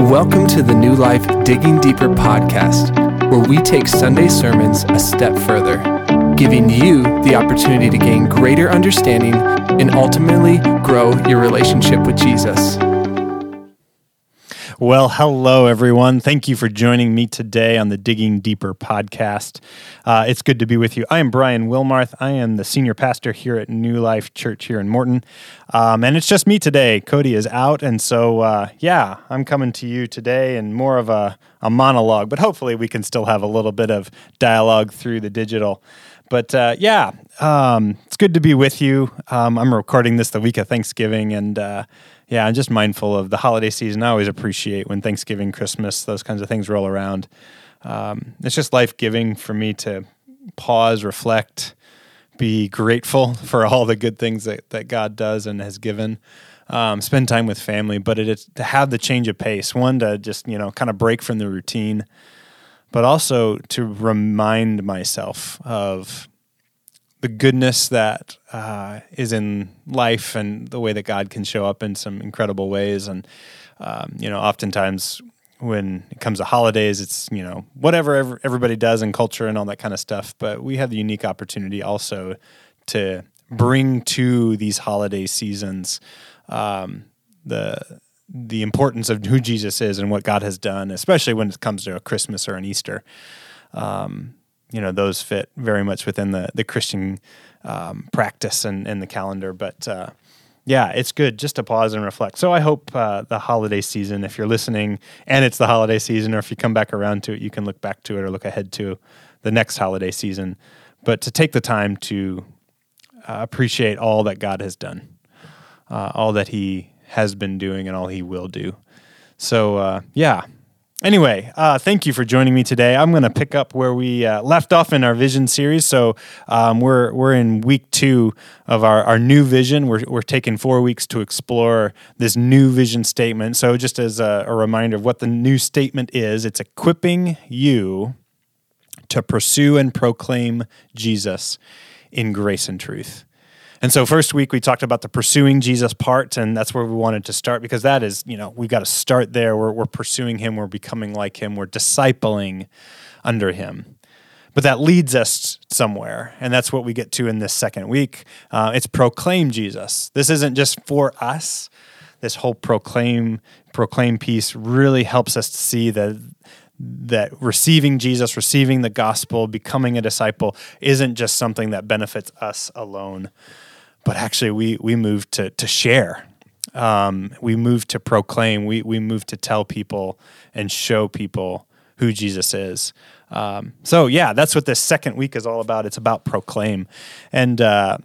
Welcome to the New Life Digging Deeper podcast, where we take Sunday sermons a step further, giving you the opportunity to gain greater understanding and ultimately grow your relationship with Jesus. Well, hello, everyone. Thank you for joining me today on the Digging Deeper podcast. Uh, it's good to be with you. I am Brian Wilmarth. I am the senior pastor here at New Life Church here in Morton. Um, and it's just me today. Cody is out. And so, uh, yeah, I'm coming to you today in more of a, a monologue, but hopefully we can still have a little bit of dialogue through the digital. But uh, yeah, um, it's good to be with you. Um, I'm recording this the week of Thanksgiving, and uh, yeah, I'm just mindful of the holiday season. I always appreciate when Thanksgiving, Christmas, those kinds of things roll around. Um, it's just life giving for me to pause, reflect, be grateful for all the good things that, that God does and has given. Um, spend time with family, but it is to have the change of pace. One to just you know kind of break from the routine, but also to remind myself of the goodness that uh, is in life and the way that God can show up in some incredible ways. And, um, you know, oftentimes when it comes to holidays, it's, you know, whatever everybody does in culture and all that kind of stuff. But we have the unique opportunity also to bring to these holiday seasons um, the the importance of who Jesus is and what God has done, especially when it comes to a Christmas or an Easter. Um, you know those fit very much within the the Christian um, practice and, and the calendar. But uh, yeah, it's good just to pause and reflect. So I hope uh, the holiday season, if you're listening and it's the holiday season, or if you come back around to it, you can look back to it or look ahead to the next holiday season. But to take the time to uh, appreciate all that God has done, uh, all that He has been doing, and all He will do. So uh, yeah, Anyway, uh, thank you for joining me today. I'm going to pick up where we uh, left off in our vision series. So um, we're we're in week two of our, our new vision. We're we're taking four weeks to explore this new vision statement. So just as a, a reminder of what the new statement is, it's equipping you to pursue and proclaim Jesus in grace and truth. And so, first week we talked about the pursuing Jesus part, and that's where we wanted to start because that is, you know, we've got to start there. We're, we're pursuing Him, we're becoming like Him, we're discipling under Him. But that leads us somewhere, and that's what we get to in this second week. Uh, it's proclaim Jesus. This isn't just for us. This whole proclaim proclaim piece really helps us to see that that receiving Jesus, receiving the gospel, becoming a disciple isn't just something that benefits us alone but actually we we moved to to share. Um, we moved to proclaim. We we moved to tell people and show people who Jesus is. Um, so yeah, that's what this second week is all about. It's about proclaim, and uh,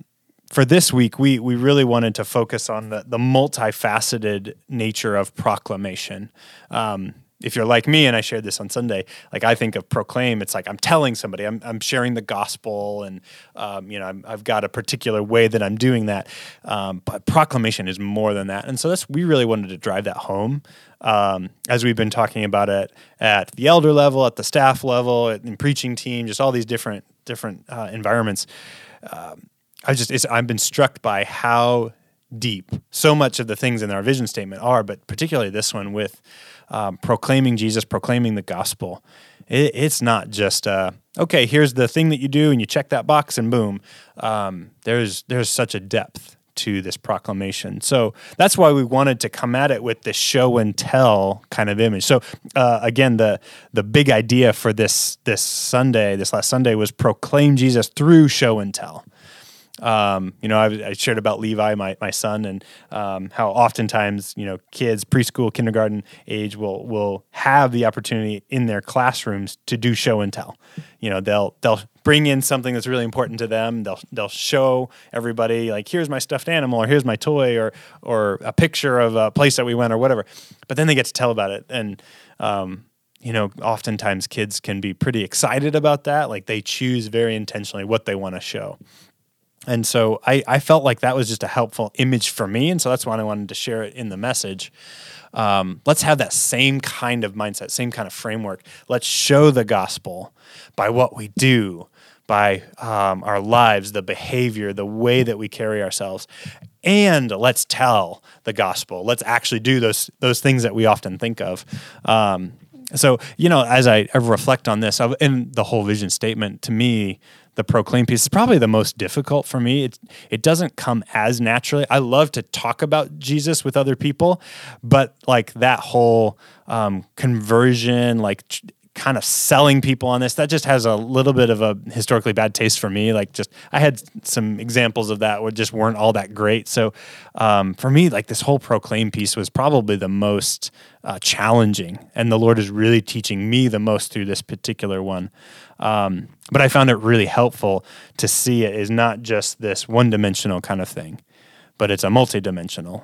for this week, we we really wanted to focus on the the multifaceted nature of proclamation. Um, if you're like me and I shared this on Sunday, like I think of proclaim, it's like I'm telling somebody, I'm, I'm sharing the gospel, and um, you know i have got a particular way that I'm doing that. Um, but proclamation is more than that, and so that's we really wanted to drive that home um, as we've been talking about it at the elder level, at the staff level, in preaching team, just all these different different uh, environments. Um, I just I've been struck by how deep so much of the things in our vision statement are, but particularly this one with um, proclaiming Jesus, proclaiming the gospel. It, it's not just uh, okay. Here's the thing that you do, and you check that box, and boom. Um, there's there's such a depth to this proclamation. So that's why we wanted to come at it with this show and tell kind of image. So uh, again, the the big idea for this this Sunday, this last Sunday, was proclaim Jesus through show and tell. Um, you know, I, I, shared about Levi, my, my son, and um, how oftentimes you know kids preschool, kindergarten age will will have the opportunity in their classrooms to do show and tell. You know, they'll they'll bring in something that's really important to them. They'll they'll show everybody like here's my stuffed animal or here's my toy or or a picture of a place that we went or whatever. But then they get to tell about it and. Um, you know, oftentimes kids can be pretty excited about that. Like they choose very intentionally what they want to show. And so I, I felt like that was just a helpful image for me. And so that's why I wanted to share it in the message. Um, let's have that same kind of mindset, same kind of framework. Let's show the gospel by what we do, by um, our lives, the behavior, the way that we carry ourselves. and let's tell the gospel. Let's actually do those those things that we often think of. Um, so you know, as I, I reflect on this, in the whole vision statement, to me, the proclaim piece is probably the most difficult for me. It it doesn't come as naturally. I love to talk about Jesus with other people, but like that whole um, conversion, like kind of selling people on this. That just has a little bit of a historically bad taste for me like just i had some examples of that which just weren't all that great. So um, for me like this whole proclaim piece was probably the most uh, challenging and the lord is really teaching me the most through this particular one. Um, but i found it really helpful to see it is not just this one dimensional kind of thing but it's a multi-dimensional.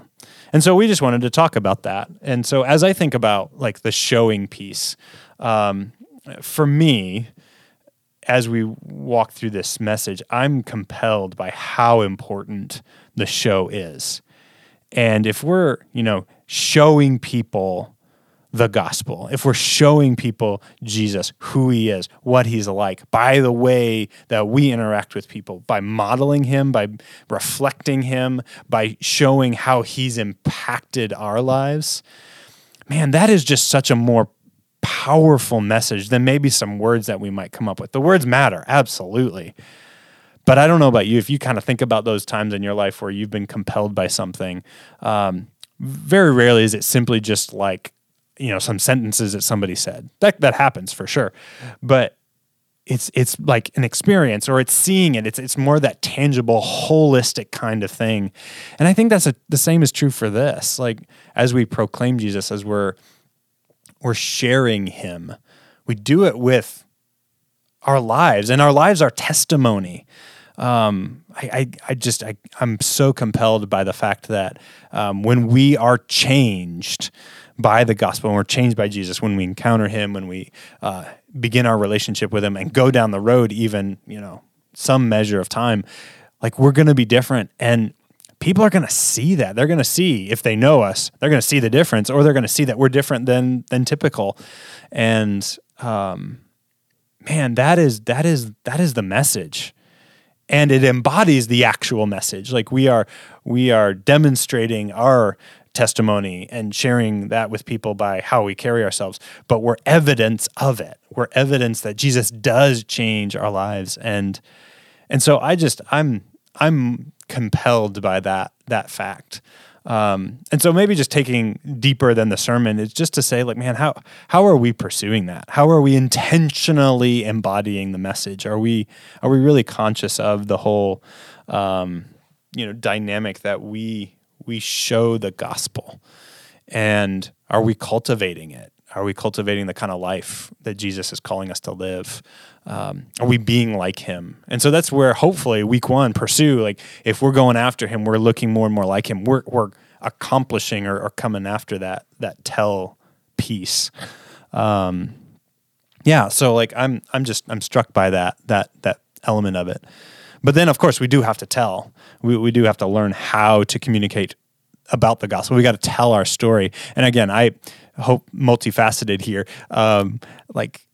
And so we just wanted to talk about that. And so as i think about like the showing piece um, for me, as we walk through this message, I'm compelled by how important the show is. And if we're, you know, showing people the gospel, if we're showing people Jesus, who he is, what he's like, by the way that we interact with people, by modeling him, by reflecting him, by showing how he's impacted our lives, man, that is just such a more powerful message than maybe some words that we might come up with. The words matter, absolutely. But I don't know about you. If you kind of think about those times in your life where you've been compelled by something, um, very rarely is it simply just like, you know, some sentences that somebody said. That that happens for sure. But it's it's like an experience or it's seeing it. It's it's more that tangible, holistic kind of thing. And I think that's a, the same is true for this. Like as we proclaim Jesus, as we're we're sharing him. We do it with our lives, and our lives are testimony. Um, I, I, I, just, I, am so compelled by the fact that um, when we are changed by the gospel, when we're changed by Jesus, when we encounter Him, when we uh, begin our relationship with Him, and go down the road, even you know some measure of time, like we're going to be different. And people are going to see that. They're going to see if they know us, they're going to see the difference, or they're going to see that we're different than than typical. And um, man, that is that is that is the message, and it embodies the actual message. Like we are we are demonstrating our testimony and sharing that with people by how we carry ourselves, but we're evidence of it. We're evidence that Jesus does change our lives, and and so I just I'm I'm compelled by that that fact. Um, and so maybe just taking deeper than the sermon is just to say like man how how are we pursuing that? How are we intentionally embodying the message? Are we are we really conscious of the whole um, you know dynamic that we we show the gospel? And are we cultivating it are we cultivating the kind of life that Jesus is calling us to live? Um, are we being like him? And so that's where hopefully week one pursue like if we're going after him, we're looking more and more like him. We're we're accomplishing or, or coming after that that tell piece. Um, yeah, so like I'm I'm just I'm struck by that that that element of it. But then of course we do have to tell. We we do have to learn how to communicate about the gospel. We got to tell our story. And again, I hope multifaceted here. Um, like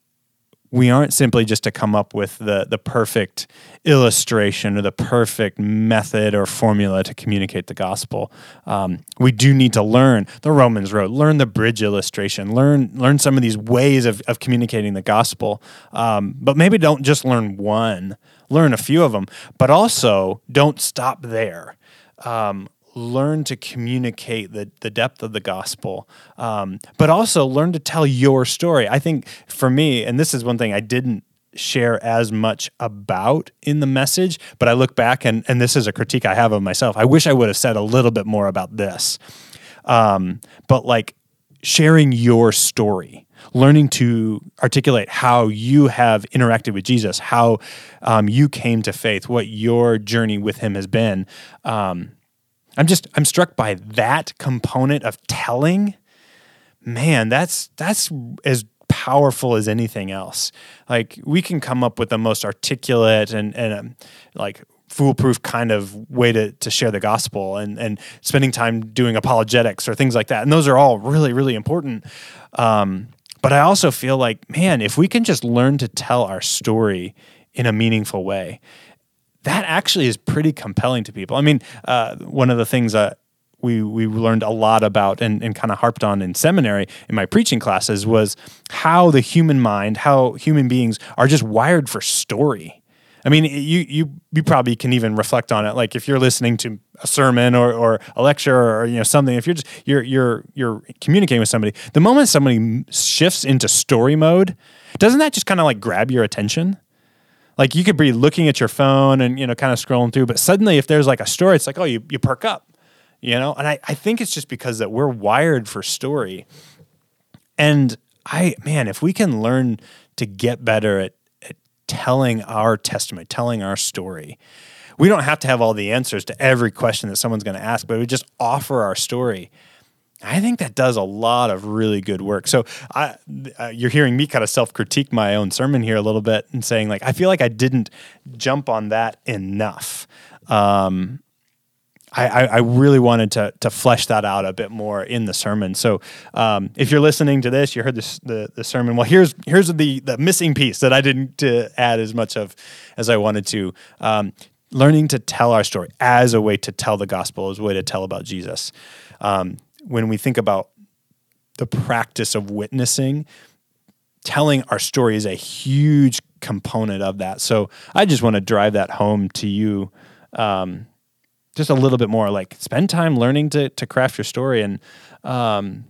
we aren't simply just to come up with the the perfect illustration or the perfect method or formula to communicate the gospel. Um, we do need to learn the Romans road, learn the bridge illustration, learn learn some of these ways of, of communicating the gospel. Um, but maybe don't just learn one, learn a few of them, but also don't stop there. Um, learn to communicate the, the depth of the gospel, um, but also learn to tell your story. I think for me, and this is one thing I didn't share as much about in the message, but I look back and, and this is a critique I have of myself. I wish I would have said a little bit more about this. Um, but like sharing your story, learning to articulate how you have interacted with Jesus, how um, you came to faith, what your journey with him has been. Um, I'm just I'm struck by that component of telling. Man, that's that's as powerful as anything else. Like we can come up with the most articulate and and um, like foolproof kind of way to, to share the gospel and, and spending time doing apologetics or things like that. And those are all really, really important. Um, but I also feel like, man, if we can just learn to tell our story in a meaningful way, that actually is pretty compelling to people. I mean, uh, one of the things that we we learned a lot about and, and kind of harped on in seminary in my preaching classes was how the human mind, how human beings are just wired for story. I mean, you you you probably can even reflect on it. Like if you're listening to a sermon or, or a lecture or you know something, if you're just you're you're you're communicating with somebody, the moment somebody shifts into story mode, doesn't that just kind of like grab your attention? Like you could be looking at your phone and you know kind of scrolling through, but suddenly if there's like a story, it's like oh you you perk up you know? And I, I think it's just because that we're wired for story. And i man if we can learn to get better at, at telling our testimony telling our story we don't have to have all the answers to every question that someone's going to ask but we just offer our story I think that does a lot of really good work. So I, uh, you're hearing me kind of self critique my own sermon here a little bit and saying like I feel like I didn't jump on that enough. Um, I, I, really wanted to to flesh that out a bit more in the sermon. So um, if you're listening to this, you heard this, the the sermon. Well, here's here's the the missing piece that I didn't uh, add as much of as I wanted to. Um, learning to tell our story as a way to tell the gospel, as a way to tell about Jesus. Um, when we think about the practice of witnessing, telling our story is a huge component of that. So I just want to drive that home to you. Um, just a little bit more like spend time learning to to craft your story. And um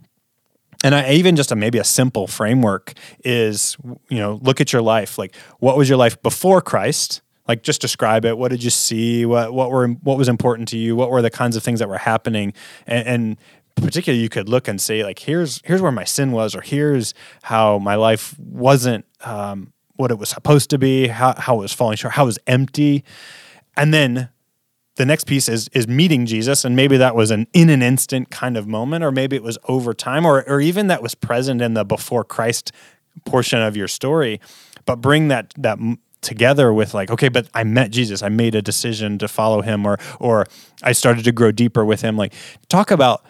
and I, even just a maybe a simple framework is you know look at your life. Like what was your life before Christ? Like just describe it. What did you see? What what were what was important to you? What were the kinds of things that were happening? And, and particularly you could look and say like here's here's where my sin was or here's how my life wasn't um, what it was supposed to be how, how it was falling short how it was empty and then the next piece is is meeting Jesus, and maybe that was an in an instant kind of moment, or maybe it was over time, or or even that was present in the before Christ portion of your story. But bring that that together with like, okay, but I met Jesus, I made a decision to follow him, or or I started to grow deeper with him. Like, talk about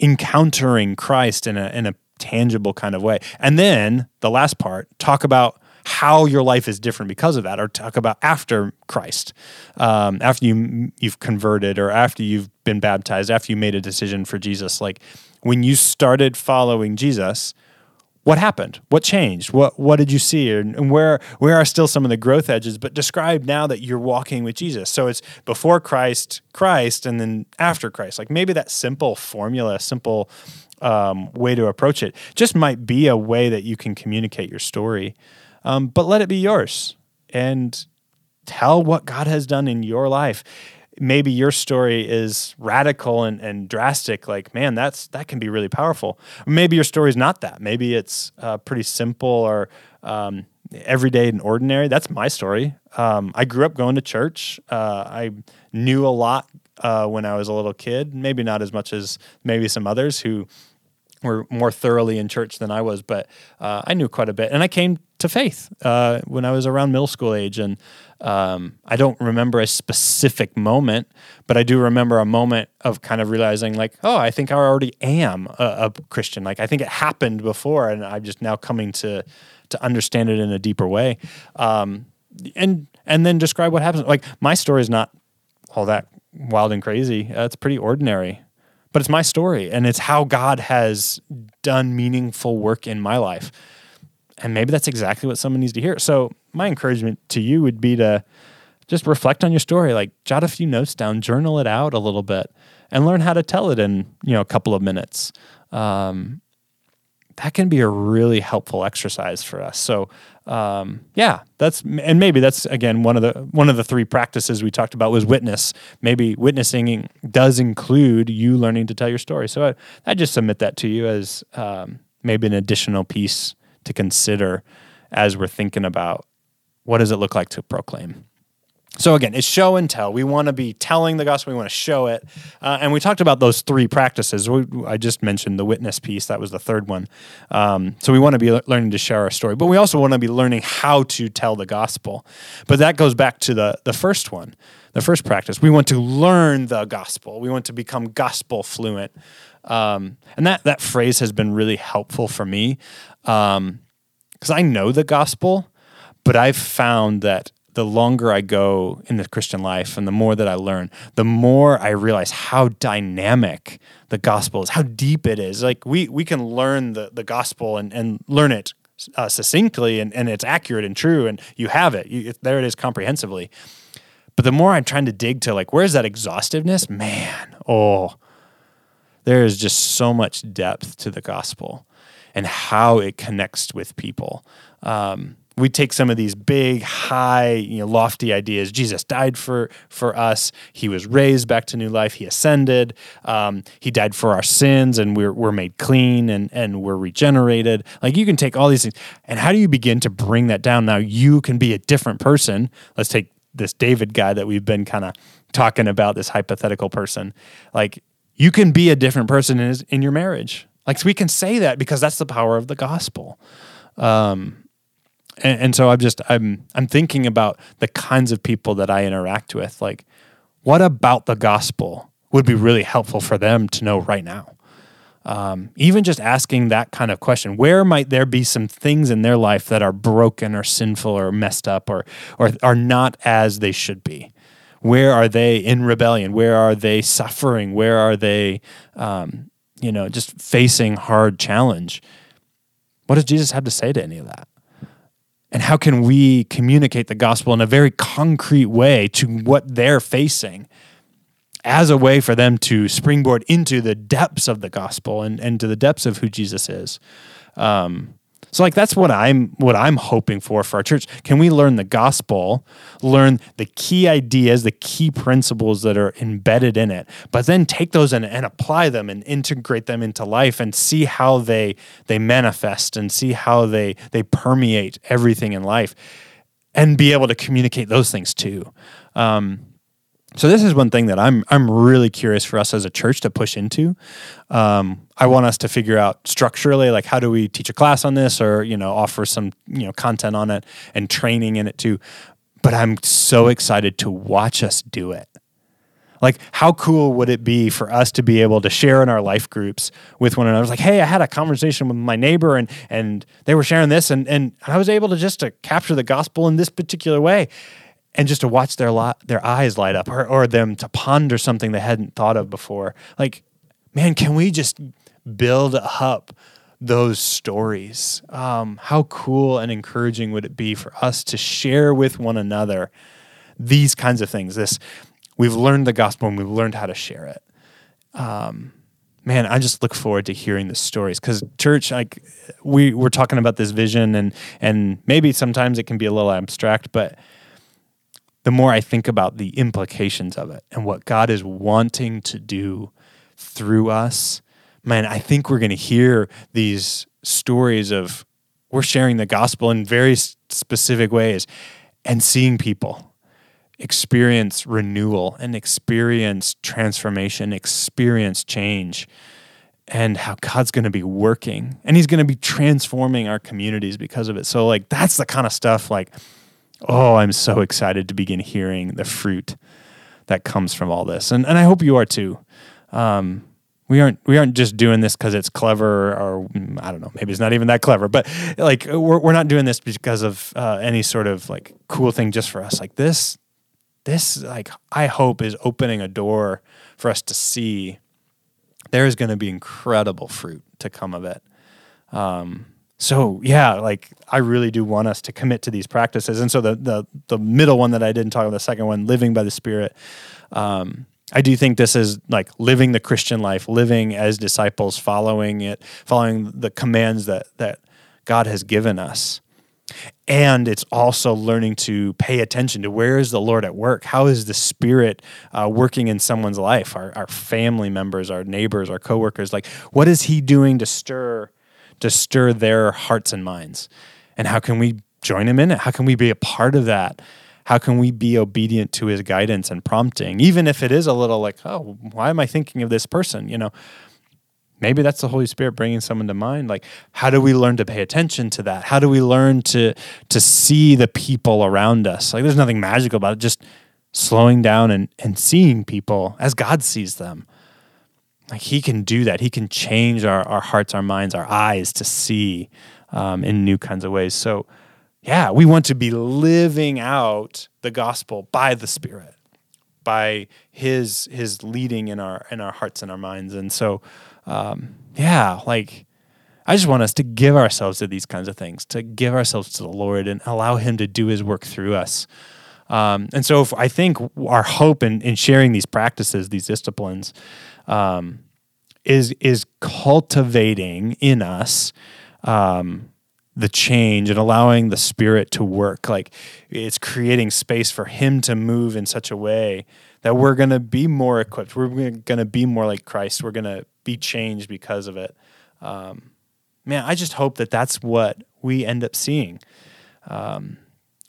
encountering Christ in a in a tangible kind of way, and then the last part, talk about how your life is different because of that, or talk about after Christ, um, after you you've converted, or after you've been baptized, after you made a decision for Jesus. Like when you started following Jesus, what happened? What changed? What what did you see? And where where are still some of the growth edges? But describe now that you're walking with Jesus. So it's before Christ, Christ, and then after Christ. Like maybe that simple formula, simple um, way to approach it, just might be a way that you can communicate your story um, but let it be yours and tell what God has done in your life. Maybe your story is radical and, and drastic, like, man, that's that can be really powerful. Maybe your story is not that. Maybe it's uh, pretty simple or um, everyday and ordinary. That's my story. Um, I grew up going to church. Uh, I knew a lot uh, when I was a little kid, maybe not as much as maybe some others who were more thoroughly in church than I was, but uh, I knew quite a bit. And I came to faith uh, when I was around middle school age. And um, I don't remember a specific moment, but I do remember a moment of kind of realizing, like, oh, I think I already am a, a Christian. Like, I think it happened before, and I'm just now coming to to understand it in a deeper way. Um, and and then describe what happens. Like, my story is not all that wild and crazy. Uh, it's pretty ordinary but it's my story and it's how God has done meaningful work in my life. And maybe that's exactly what someone needs to hear. So, my encouragement to you would be to just reflect on your story, like jot a few notes down, journal it out a little bit, and learn how to tell it in you know a couple of minutes. Um, that can be a really helpful exercise for us. So um, yeah, that's and maybe that's again one of the one of the three practices we talked about was witness. Maybe witnessing does include you learning to tell your story. So I, I just submit that to you as um, maybe an additional piece to consider as we're thinking about what does it look like to proclaim. So again, it's show and tell. We want to be telling the gospel. We want to show it, uh, and we talked about those three practices. We, I just mentioned the witness piece. That was the third one. Um, so we want to be learning to share our story, but we also want to be learning how to tell the gospel. But that goes back to the the first one, the first practice. We want to learn the gospel. We want to become gospel fluent, um, and that that phrase has been really helpful for me because um, I know the gospel, but I've found that the longer I go in the Christian life and the more that I learn, the more I realize how dynamic the gospel is, how deep it is. Like we we can learn the, the gospel and, and learn it uh, succinctly and, and it's accurate and true and you have it. You, there it is comprehensively. But the more I'm trying to dig to like where's that exhaustiveness, man, oh, there is just so much depth to the gospel and how it connects with people. Um, we take some of these big, high, you know, lofty ideas. Jesus died for for us. He was raised back to new life. He ascended. Um, he died for our sins, and we're we're made clean and and we're regenerated. Like you can take all these things, and how do you begin to bring that down? Now you can be a different person. Let's take this David guy that we've been kind of talking about. This hypothetical person, like you can be a different person in, in your marriage. Like so we can say that because that's the power of the gospel. Um, and, and so I'm just I'm I'm thinking about the kinds of people that I interact with. Like, what about the gospel would be really helpful for them to know right now? Um, even just asking that kind of question where might there be some things in their life that are broken or sinful or messed up or or are not as they should be? Where are they in rebellion? Where are they suffering? Where are they um, you know just facing hard challenge? What does jesus have to say to any of that and how can we communicate the gospel in a very concrete way to what they're facing as a way for them to springboard into the depths of the gospel and, and to the depths of who Jesus is. Um, so like that's what I'm what I'm hoping for for our church. Can we learn the gospel, learn the key ideas, the key principles that are embedded in it, but then take those and, and apply them and integrate them into life and see how they they manifest and see how they they permeate everything in life and be able to communicate those things too. Um, so this is one thing that I'm I'm really curious for us as a church to push into. Um, I want us to figure out structurally, like how do we teach a class on this, or you know, offer some you know content on it and training in it too. But I'm so excited to watch us do it. Like, how cool would it be for us to be able to share in our life groups with one another? Like, hey, I had a conversation with my neighbor, and and they were sharing this, and and I was able to just to capture the gospel in this particular way and just to watch their li- their eyes light up or, or them to ponder something they hadn't thought of before. Like man can we just build up those stories? Um, how cool and encouraging would it be for us to share with one another these kinds of things? This we've learned the gospel and we've learned how to share it. Um, man i just look forward to hearing the stories because church like we we're talking about this vision and and maybe sometimes it can be a little abstract but the more I think about the implications of it and what God is wanting to do through us, man, I think we're going to hear these stories of we're sharing the gospel in very specific ways and seeing people experience renewal and experience transformation, experience change, and how God's going to be working and He's going to be transforming our communities because of it. So, like, that's the kind of stuff like oh, I'm so excited to begin hearing the fruit that comes from all this. And, and I hope you are too. Um, we aren't we aren't just doing this because it's clever or mm, I don't know maybe it's not even that clever but like we're, we're not doing this because of uh, any sort of like cool thing just for us like this this like I hope is opening a door for us to see there is going to be incredible fruit to come of it um, so yeah, like I really do want us to commit to these practices. And so the the the middle one that I didn't talk about, the second one, living by the Spirit. Um, I do think this is like living the Christian life, living as disciples, following it, following the commands that that God has given us. And it's also learning to pay attention to where is the Lord at work? How is the Spirit uh, working in someone's life? Our, our family members, our neighbors, our coworkers. Like, what is He doing to stir to stir their hearts and minds. And how can we join him in it? How can we be a part of that? How can we be obedient to his guidance and prompting, even if it is a little like, oh, why am I thinking of this person? You know, maybe that's the Holy Spirit bringing someone to mind. Like, how do we learn to pay attention to that? How do we learn to to see the people around us? Like, there's nothing magical about it. Just slowing down and and seeing people as God sees them. Like he can do that. He can change our, our hearts, our minds, our eyes to see um, in new kinds of ways. So, yeah, we want to be living out the gospel by the Spirit, by His His leading in our in our hearts and our minds. And so, um, yeah, like I just want us to give ourselves to these kinds of things, to give ourselves to the Lord and allow Him to do His work through us. Um, and so, I think our hope in, in sharing these practices, these disciplines, um, is is cultivating in us um, the change and allowing the spirit to work. Like it's creating space for him to move in such a way that we're going to be more equipped. We're going to be more like christ. We're going to be changed because of it. Um, man i just hope that that's what we end up seeing. Um,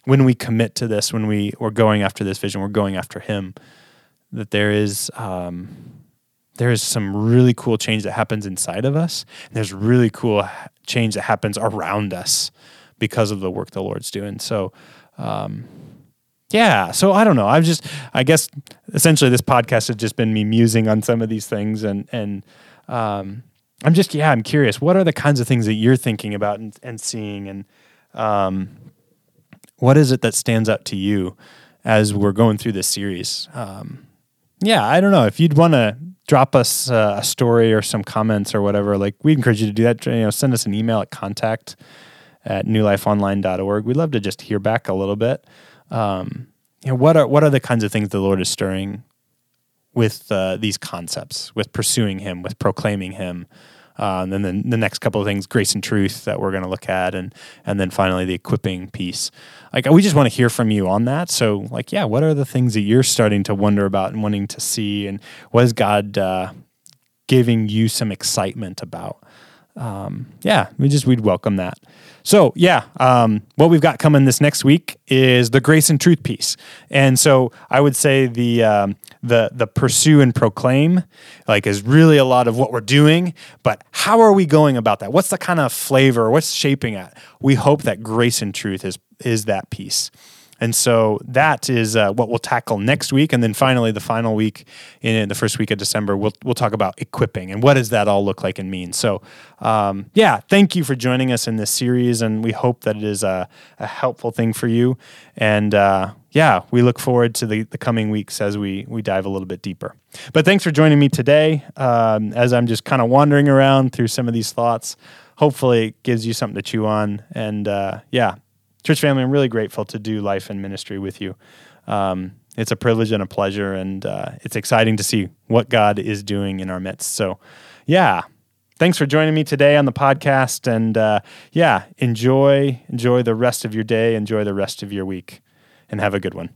when we commit to this when we we're going after this vision we're going after him that there is um, there is some really cool change that happens inside of us. And there's really cool change that happens around us because of the work the Lord's doing. So, um, yeah. So I don't know. I've just, I guess, essentially, this podcast has just been me musing on some of these things, and and um, I'm just, yeah, I'm curious. What are the kinds of things that you're thinking about and, and seeing, and um, what is it that stands out to you as we're going through this series? Um, yeah, I don't know if you'd want to drop us uh, a story or some comments or whatever, like we encourage you to do that. You know, send us an email at contact at newlifeonline.org. We'd love to just hear back a little bit. Um, you know, what are what are the kinds of things the Lord is stirring with uh, these concepts, with pursuing Him, with proclaiming Him? Uh, and then the, the, next couple of things, grace and truth, that we're going to look at, and and then finally the equipping piece. Like we just want to hear from you on that. So like, yeah, what are the things that you're starting to wonder about and wanting to see, and what is God uh, giving you some excitement about? Um, yeah, we just we'd welcome that. So, yeah, um, what we've got coming this next week is the grace and truth piece, and so I would say the um, the the pursue and proclaim like is really a lot of what we're doing. But how are we going about that? What's the kind of flavor? What's shaping it? We hope that grace and truth is is that piece. And so that is uh, what we'll tackle next week, and then finally the final week in the first week of December, we'll we'll talk about equipping and what does that all look like and mean. So, um, yeah, thank you for joining us in this series, and we hope that it is a, a helpful thing for you. And uh, yeah, we look forward to the, the coming weeks as we we dive a little bit deeper. But thanks for joining me today, um, as I'm just kind of wandering around through some of these thoughts. Hopefully, it gives you something to chew on, and uh, yeah church family, I'm really grateful to do life and ministry with you. Um, it's a privilege and a pleasure, and uh, it's exciting to see what God is doing in our midst. So, yeah, thanks for joining me today on the podcast, and uh, yeah, enjoy enjoy the rest of your day, enjoy the rest of your week, and have a good one.